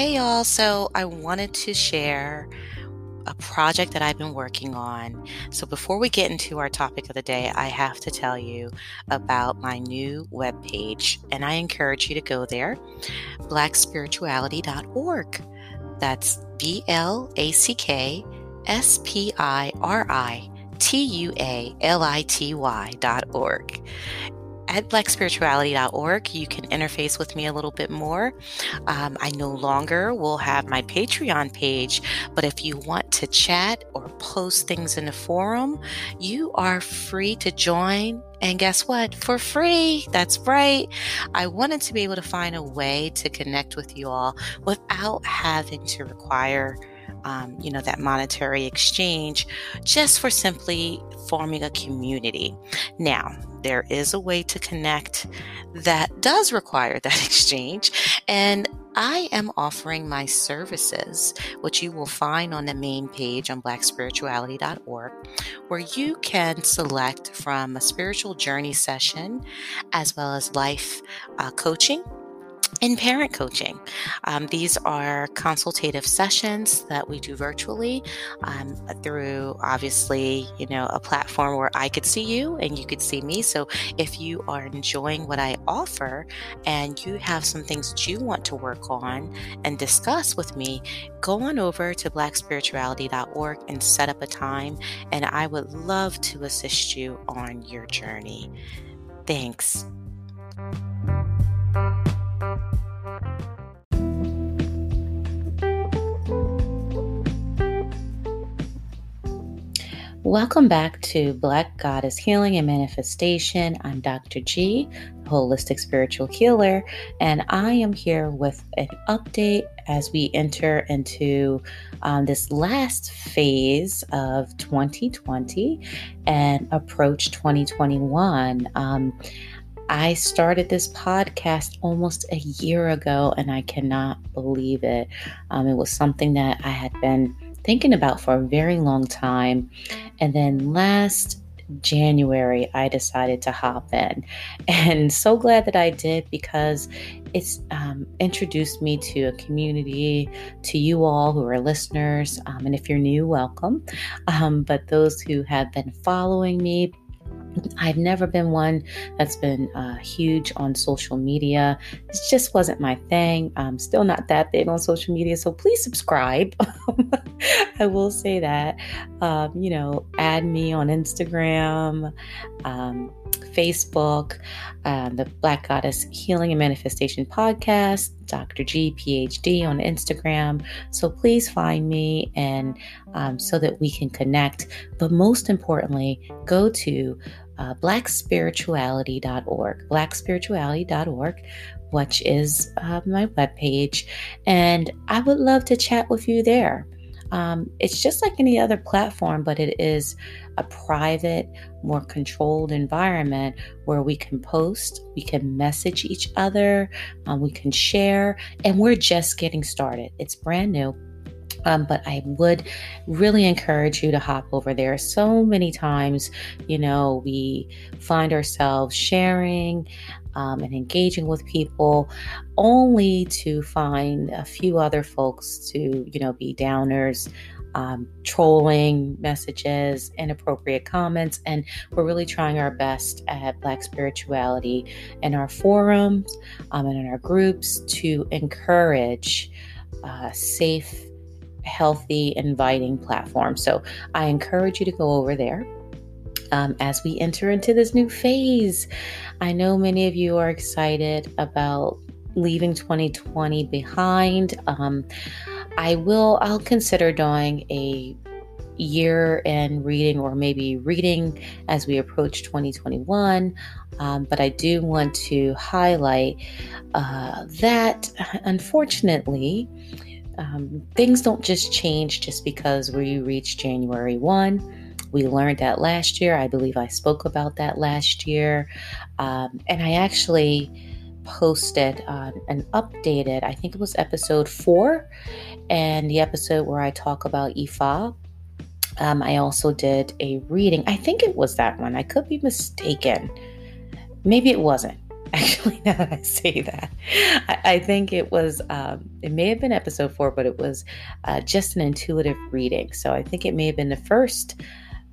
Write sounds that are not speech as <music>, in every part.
Hey, y'all. So, I wanted to share a project that I've been working on. So, before we get into our topic of the day, I have to tell you about my new webpage, and I encourage you to go there blackspirituality.org. That's B L A C K S P I R I T U A L I T Y dot org at blackspirituality.org, you can interface with me a little bit more. Um, I no longer will have my Patreon page, but if you want to chat or post things in the forum, you are free to join. And guess what? For free. That's right. I wanted to be able to find a way to connect with you all without having to require um, you know, that monetary exchange just for simply forming a community. Now, there is a way to connect that does require that <laughs> exchange, and I am offering my services, which you will find on the main page on blackspirituality.org, where you can select from a spiritual journey session as well as life uh, coaching in parent coaching. Um, these are consultative sessions that we do virtually um, through obviously, you know, a platform where I could see you and you could see me. So if you are enjoying what I offer and you have some things that you want to work on and discuss with me, go on over to blackspirituality.org and set up a time. And I would love to assist you on your journey. Thanks. Welcome back to Black Goddess Healing and Manifestation. I'm Dr. G, holistic spiritual healer, and I am here with an update as we enter into um, this last phase of 2020 and approach 2021. Um, I started this podcast almost a year ago, and I cannot believe it. Um, it was something that I had been thinking about for a very long time. And then last January, I decided to hop in. <laughs> And so glad that I did because it's um, introduced me to a community, to you all who are listeners. Um, and if you're new, welcome. Um, but those who have been following me, I've never been one that's been uh, huge on social media. It just wasn't my thing. I'm still not that big on social media, so please subscribe. <laughs> I will say that. Um, you know, add me on Instagram, um, Facebook, um, the Black Goddess Healing and Manifestation Podcast, Dr. G PhD on Instagram. So please find me and um, so that we can connect. But most importantly, go to uh, blackspirituality.org, blackspirituality.org, which is uh, my webpage. And I would love to chat with you there. Um, it's just like any other platform, but it is a private, more controlled environment where we can post, we can message each other, um, we can share, and we're just getting started. It's brand new. Um, but I would really encourage you to hop over there. So many times, you know, we find ourselves sharing um, and engaging with people only to find a few other folks to, you know, be downers. Um, trolling messages, inappropriate comments, and we're really trying our best at Black Spirituality in our forums um, and in our groups to encourage uh, safe healthy, inviting platform. So I encourage you to go over there. Um, as we enter into this new phase, I know many of you are excited about leaving 2020 behind. Um, I will, I'll consider doing a year in reading or maybe reading as we approach 2021. Um, but I do want to highlight uh, that unfortunately, um, things don't just change just because we reach January 1. We learned that last year. I believe I spoke about that last year. Um, and I actually posted uh, an updated, I think it was episode four, and the episode where I talk about Ifa. Um, I also did a reading. I think it was that one. I could be mistaken. Maybe it wasn't. <laughs> Actually, now that I say that, I, I think it was, um, it may have been episode four, but it was uh, just an intuitive reading. So I think it may have been the first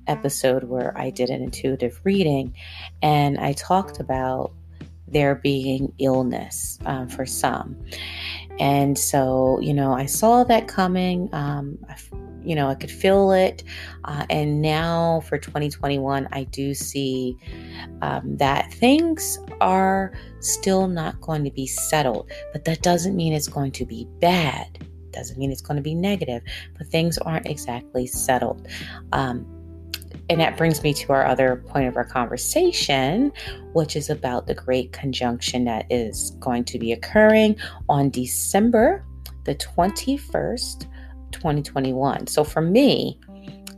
episode where I did an intuitive reading and I talked about there being illness um, for some. And so, you know, I saw that coming. Um, you know, I could feel it. Uh, and now for 2021, I do see um, that things are still not going to be settled, but that doesn't mean it's going to be bad. Doesn't mean it's going to be negative, but things aren't exactly settled. Um, and that brings me to our other point of our conversation, which is about the great conjunction that is going to be occurring on December the 21st, 2021. So for me,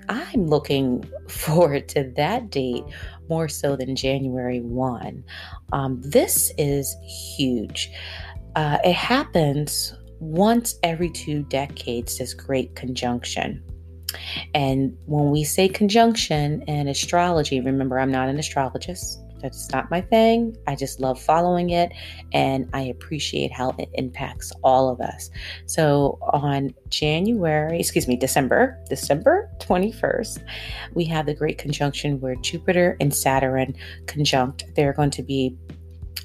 I'm looking <laughs> forward to that date more so than January 1. Um, this is huge. Uh, it happens once every two decades, this great conjunction. And when we say conjunction in astrology, remember, I'm not an astrologist. That's not my thing. I just love following it and I appreciate how it impacts all of us. So on January, excuse me, December, December 21st, we have the great conjunction where Jupiter and Saturn conjunct. They're going to be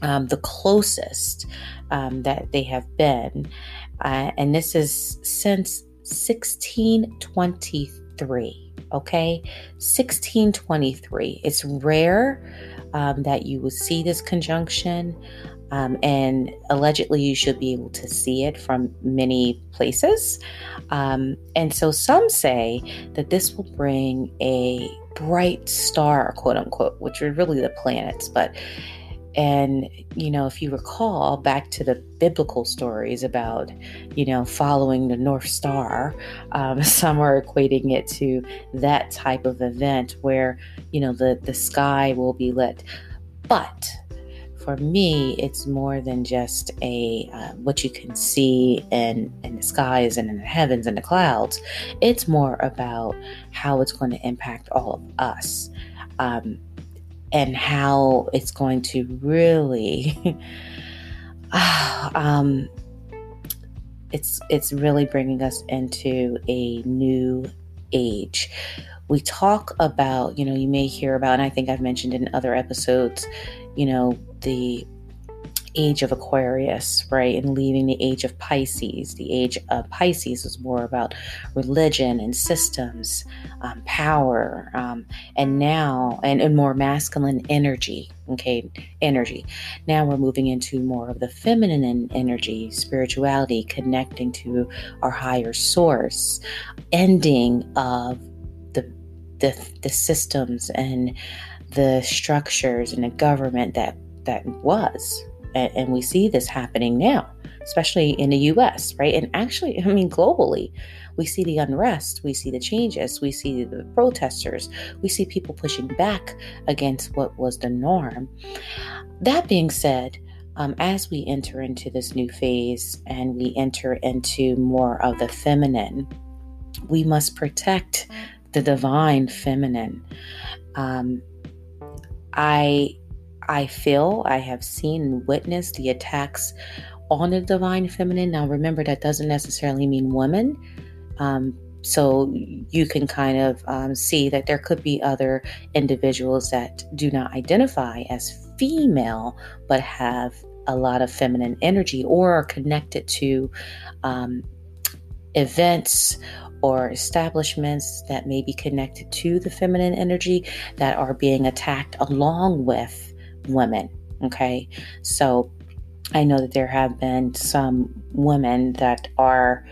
um, the closest um, that they have been. Uh, and this is since 1623. Okay, 1623. It's rare um, that you will see this conjunction, um, and allegedly you should be able to see it from many places. Um, and so some say that this will bring a bright star, quote unquote, which are really the planets, but and, you know, if you recall back to the biblical stories about, you know, following the North Star, um, <laughs> some are equating it to that type of event where, you know, the, the sky will be lit. But for me, it's more than just a uh, what you can see in, in the skies and in the heavens and the clouds. It's more about how it's going to impact all of us. Um, and how it's going to really <laughs> <sighs> um, it's it's really bringing us into a new age. We talk about you know you may hear about and i think i've mentioned in other episodes you know the age of Aquarius, right? And leaving the age of Pisces. The age of Pisces was more about religion and systems, um, power, um, and now, and, and more masculine energy, okay? Energy. Now we're moving into more of the feminine energy, spirituality, connecting to our higher source, ending of the, the, the systems and the structures and the government that that was and we see this happening now, especially in the US, right? And actually, <laughs> I mean, globally, we see the unrest, we see the changes, we see the protesters, we see people pushing back against what was the norm. That being said, um, as we enter into this new phase and we enter into more of the feminine, we must protect the divine feminine. Um, I I feel I have seen and witnessed the attacks on the divine feminine. Now, remember, that doesn't necessarily mean women. Um, so you can kind of um, see that there could be other individuals that do not identify as female but have a lot of feminine energy or are connected to um, events or establishments that may be connected to the feminine energy that are being attacked along with women. Okay. So I know that there have been some women that are,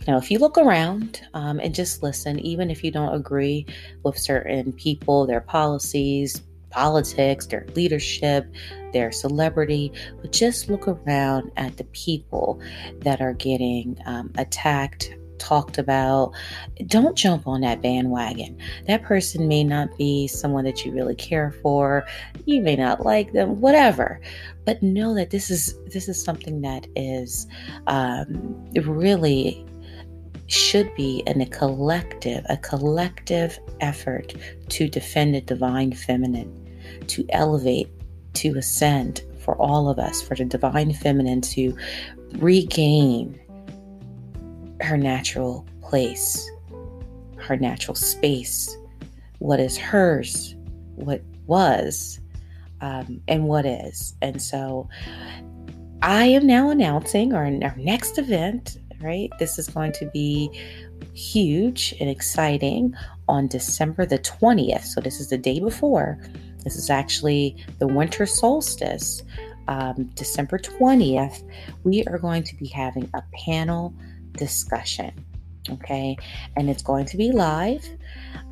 you know, if you look around um, and just listen, even if you don't agree with certain people, their policies, politics, their leadership, their celebrity, but just look around at the people that are getting um, attacked talked about, don't jump on that bandwagon. That person may not be someone that you really care for. You may not like them, whatever. But know that this is this is something that is um, really should be in a collective, a collective effort to defend the divine feminine, to elevate, to ascend for all of us, for the divine feminine to regain her natural place, her natural space, what is hers, what was, um, and what is. And so I am now announcing our, our next event, right? This is going to be huge and exciting on December the 20th. So, this is the day before. This is actually the winter solstice, um, December 20th. We are going to be having a panel discussion. Okay. And it's going to be live.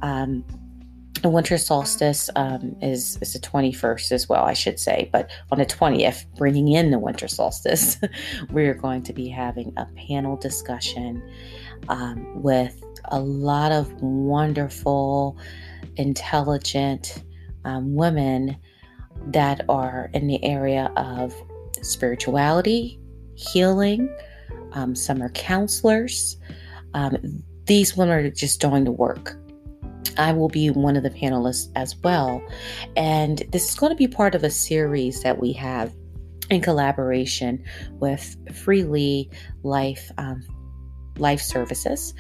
Um, the winter solstice um, is is the 21st as well, I should say. But on the 20th, bringing in the winter solstice, <laughs> we're going to be having a panel discussion um, with a lot of wonderful, intelligent um, women that are in the area of spirituality, healing. Um, counselors. Um, these women are just doing the work I will be one of the panelists as well. And this is going to be part of a series that we have in collaboration with Freely Life. Um, life services,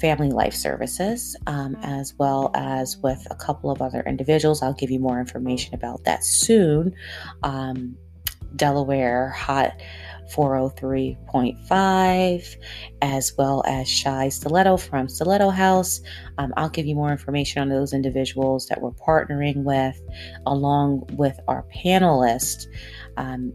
family life services, um, as well as with a couple of other individuals. I'll give you more information about that soon. Um, Delaware Hot 403.5, as well as Shy Stiletto from Stiletto House. Um, I'll give you more information on those individuals that we're partnering with, along with our panelists. Um,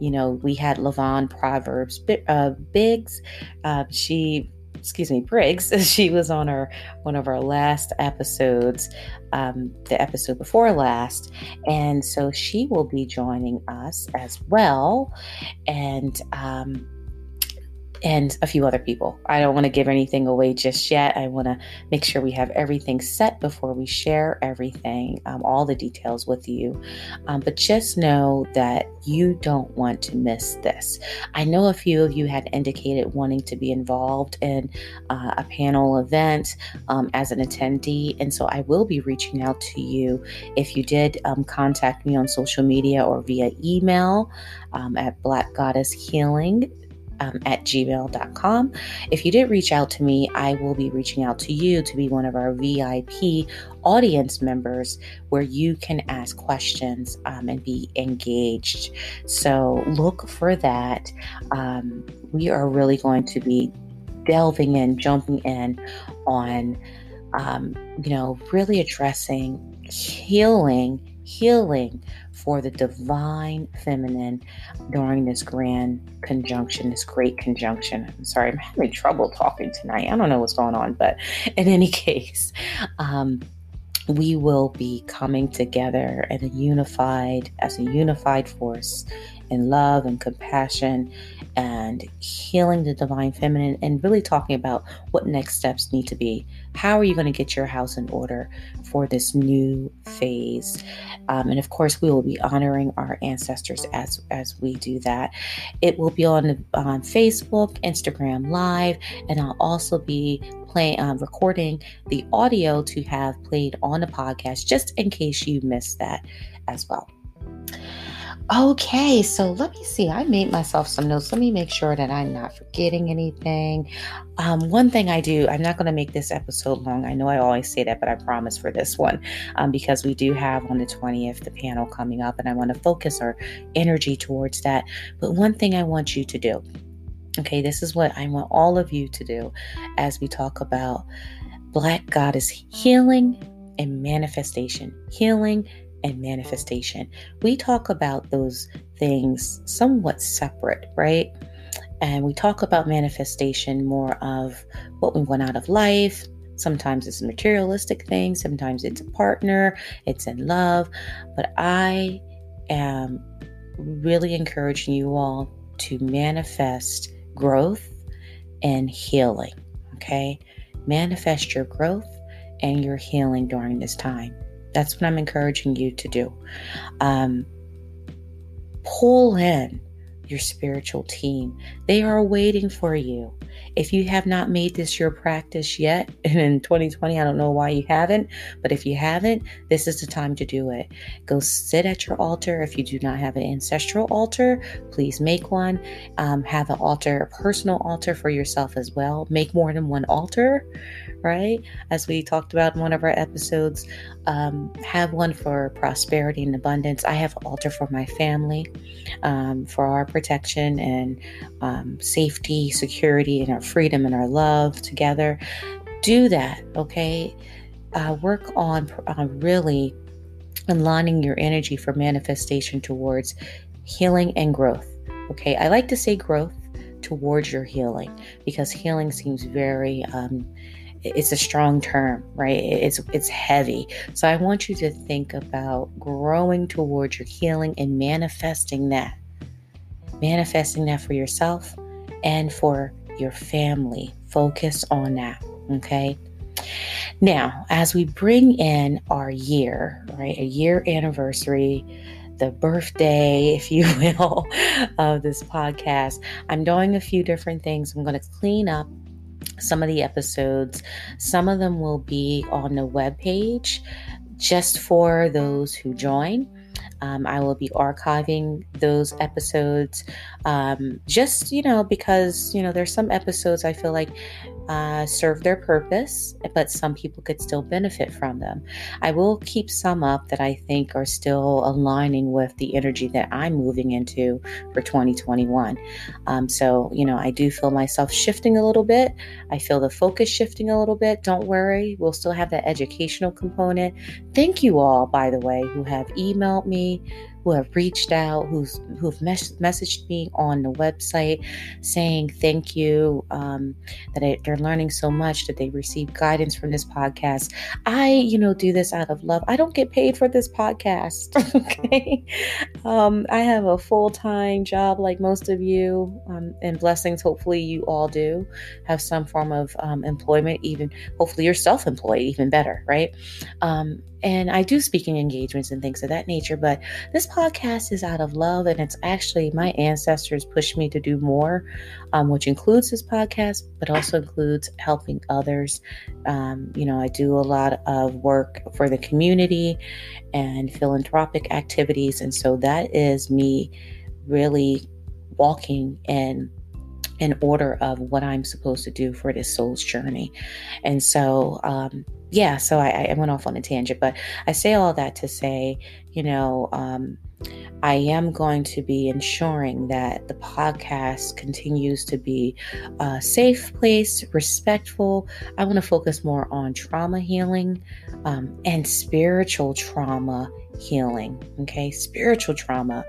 you know, we had Levon Proverbs uh, Biggs. Uh, she excuse me, Briggs. <laughs> She was on our one of our last episodes, um, the episode before last, and so she will be joining us as well. And um, and a few other people. I don't want to give anything away just yet. I want to make sure we have everything set before we share everything, um, all the details with you. Um, but just know that you don't want to miss this. I know a few of you had indicated wanting to be involved in uh, a panel event um, as an attendee, and so I will be reaching out to you if you did um, contact me on social media or via email um, at Black Goddess Healing um, at gmail.com. If you did reach out to me, I will be reaching out to you to be one of our VIP audience members where you can ask questions um, and be engaged. So look for that. Um, we are really going to be delving in, jumping in on, um, you know, really addressing healing, healing for the divine feminine during this grand conjunction, this great conjunction. I'm sorry, I'm having trouble talking tonight. I don't know what's going on, but <laughs> in any case, um, we will be coming together in a unified, as a unified force in love and compassion and healing the divine feminine and really talking about what next steps need to be. How are you going to get your house in order for this new phase? Um, and of course, we will be honoring our ancestors as as we do that. It will be on on Facebook, Instagram Live, and I'll also be playing um, recording the audio to have played on the podcast just in case you missed that as well. Okay, so let me see. I made myself some notes. Let me make sure that I'm not forgetting anything. Um, one thing I do, I'm not going to make this episode long. I know I always say that, but I promise for this one um, because we do have on the 20th the panel coming up, and I want to focus our energy towards that. But one thing I want you to do, okay, this is what I want all of you to do as we talk about Black Goddess healing and manifestation. Healing and manifestation. We talk about those things somewhat separate, right? And we talk about manifestation more of what we want out of life. Sometimes it's materialistic thing, sometimes it's a partner, it's in love. But I am really encouraging you all to manifest growth and healing. Okay? Manifest your growth and your healing during this time. That's what I'm encouraging you to do. Um, pull in your spiritual team. They are waiting for you. If you have not made this your practice yet, <laughs> and in 2020, I don't know why you haven't, but if you haven't, this is the time to do it. Go sit at your altar. If you do not have an ancestral altar, please make one. Um, have an altar, a personal altar for yourself as well. Make more than one altar right? As we talked about in one of our episodes, um, have one for prosperity and abundance. I have an altar for my family, um, for our protection and um, safety, security, and our freedom and our love together. Do that, okay? Uh, work on uh, really aligning your energy for manifestation towards healing and growth. Okay, I like to say growth towards your healing because healing seems very um, it's a strong term, right? It's it's heavy. So I want you to think about growing towards your healing and manifesting that. Manifesting that for yourself and for your family. Focus on that, okay? Now, as we bring in our year, right? A year anniversary, the birthday, <laughs> if you will, of this podcast, I'm doing a few different things. I'm going to clean up some of the episodes. Some of them will be on the web page just for those who join. Um, I will be archiving those episodes um, just, you know, because, you know, there's some episodes I feel like uh, serve their purpose, but some people could still benefit from them. I will keep some up that I think are still aligning with the energy that I'm moving into for 2021. Um, so, you know, I do feel myself shifting a little bit. I feel the focus shifting a little bit. Don't worry, we'll still have that educational component. Thank you all, by the way, who have emailed me who have reached out, who's who've mes- messaged me on the website saying thank you, um, that I, they're learning so much, that they receive guidance from this podcast. I, you know, do this out of love. I don't get paid for this podcast. <laughs> okay, um, I have a full time job like most of you, um, and blessings. Hopefully, you all do have some form of um, employment. Even hopefully, you're self employed. Even better, right? Um, and I do speaking engagements and things of that nature, but this podcast is out of love, and it's actually my ancestors pushed me to do more, um, which includes this podcast, but also includes helping others. Um, you know, I do a lot of work for the community and philanthropic activities, and so that is me really walking in in order of what I'm supposed to do for this soul's journey. And so, um, yeah, so I, I, went off on a tangent, but I say all that to say, you know, um, I am going to be ensuring that the podcast continues to be a safe place, respectful. I want to focus more on trauma healing um, and spiritual trauma healing. Okay, spiritual trauma.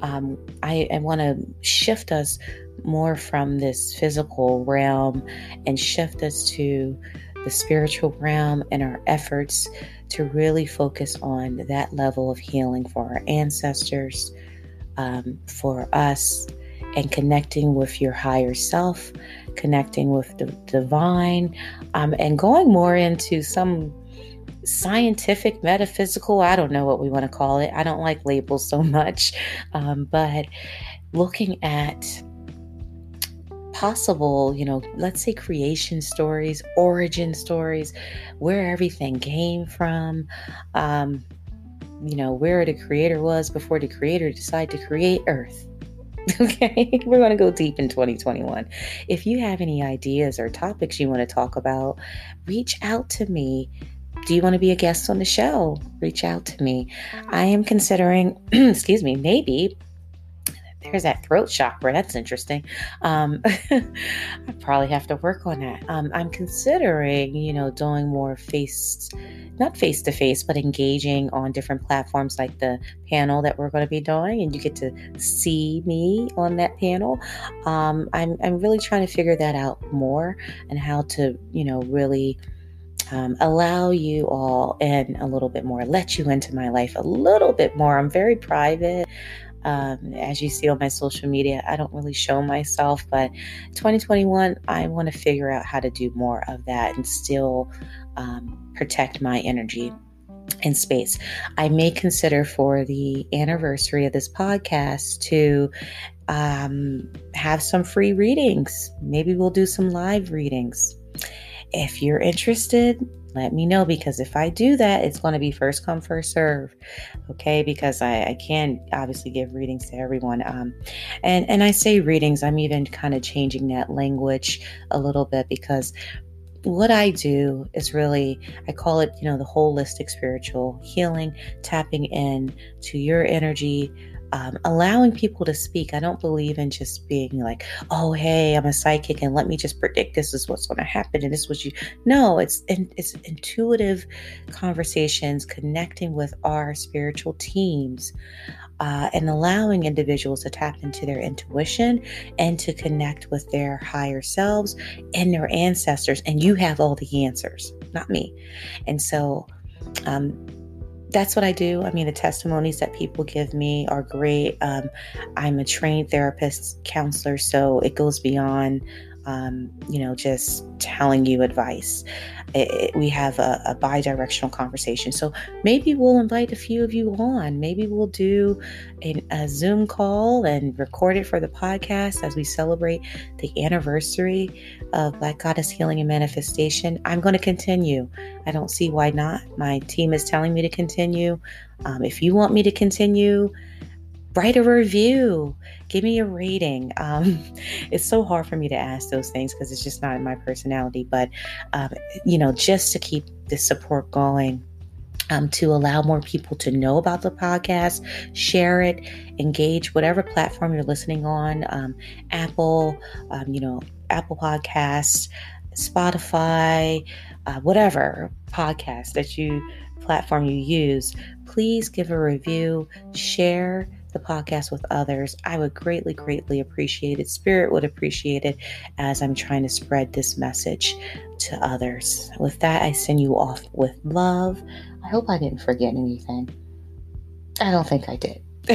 Um, I, I want to shift us more from this physical realm and shift us to the spiritual realm and our efforts to really focus on that level of healing for our ancestors, um, for us, and connecting with your higher self, connecting with the divine, um, and going more into some scientific, metaphysical, I don't know what we want to call it. I don't like labels so <laughs> much, um, but looking at possible, you know, let's say creation stories, origin stories, where everything came from, um, you know, where the creator was before the creator decided to create Earth. <laughs> Okay, we're going to go deep in 2021. If you have any ideas or topics you want to talk about, reach out to me. Do you want to be a guest on the show? Reach out to me. I am considering, <clears throat> excuse me, maybe there's that throat chakra. That's interesting. Um, <laughs> I probably have to work on that. Um, I'm considering, you know, doing more face, not face to face, but engaging on different platforms like the panel that we're going to be doing, and you get to see me on that panel. Um, I'm I'm really trying to figure that out more and how to, you know, really. Um, allow you all in a little bit more, let you into my life a little bit more. I'm very private. Um, as you see on my social media, I don't really show myself, but 2021, I want to figure out how to do more of that and still um, protect my energy in space. I may consider for the anniversary of this podcast to um, have some free readings. Maybe we'll do some live readings. If you're interested, let me know because if I do that, it's going to be first come, first serve. Okay, because I, I can't obviously give readings to everyone. Um, and and I say readings, I'm even kind of changing that language a little bit because what I do is really, I call it, you know, the holistic spiritual healing, tapping in to your energy, um, allowing people to speak. I don't believe in just being like, oh, hey, I'm a psychic and let me just predict this is what's going to happen and this was you. No, it's it's intuitive conversations, connecting with our spiritual teams. Uh, and allowing individuals to tap into their intuition and to connect with their higher selves and their ancestors. And you have all the answers, not me. And so, um, that's what I do. I mean, the testimonies that people give me are great. Um, I'm a trained therapist, counselor, so it goes beyond, um, you know, just telling you advice. It, it, we have a, a bi directional conversation. So maybe we'll invite a few of you on. Maybe we'll do a, a Zoom call and record it for the podcast as we celebrate the anniversary of Black Goddess Healing and Manifestation. I'm going to continue. I don't see why not. My team is telling me to continue. Um, if you want me to continue, write a review, give me a rating. Um, <laughs> it's so hard for me to ask those things because it's just not in my personality, but um, you know, just to keep the support going. Um, to allow more people to know about the podcast, share it, engage whatever platform you're listening on, um, Apple, um, you know, Apple Podcasts, Spotify, uh, whatever podcast that you platform you use. Please give a review, share the podcast with others. I would greatly, greatly appreciate it. Spirit would appreciate it as I'm trying to spread this message to others. With that, I send you off with love. I hope I didn't forget anything. I don't think I did. <laughs>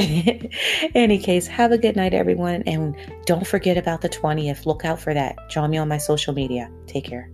any case, have a good night, everyone. And don't forget about the 20th. Look out for that. Join me on my social media. Take care.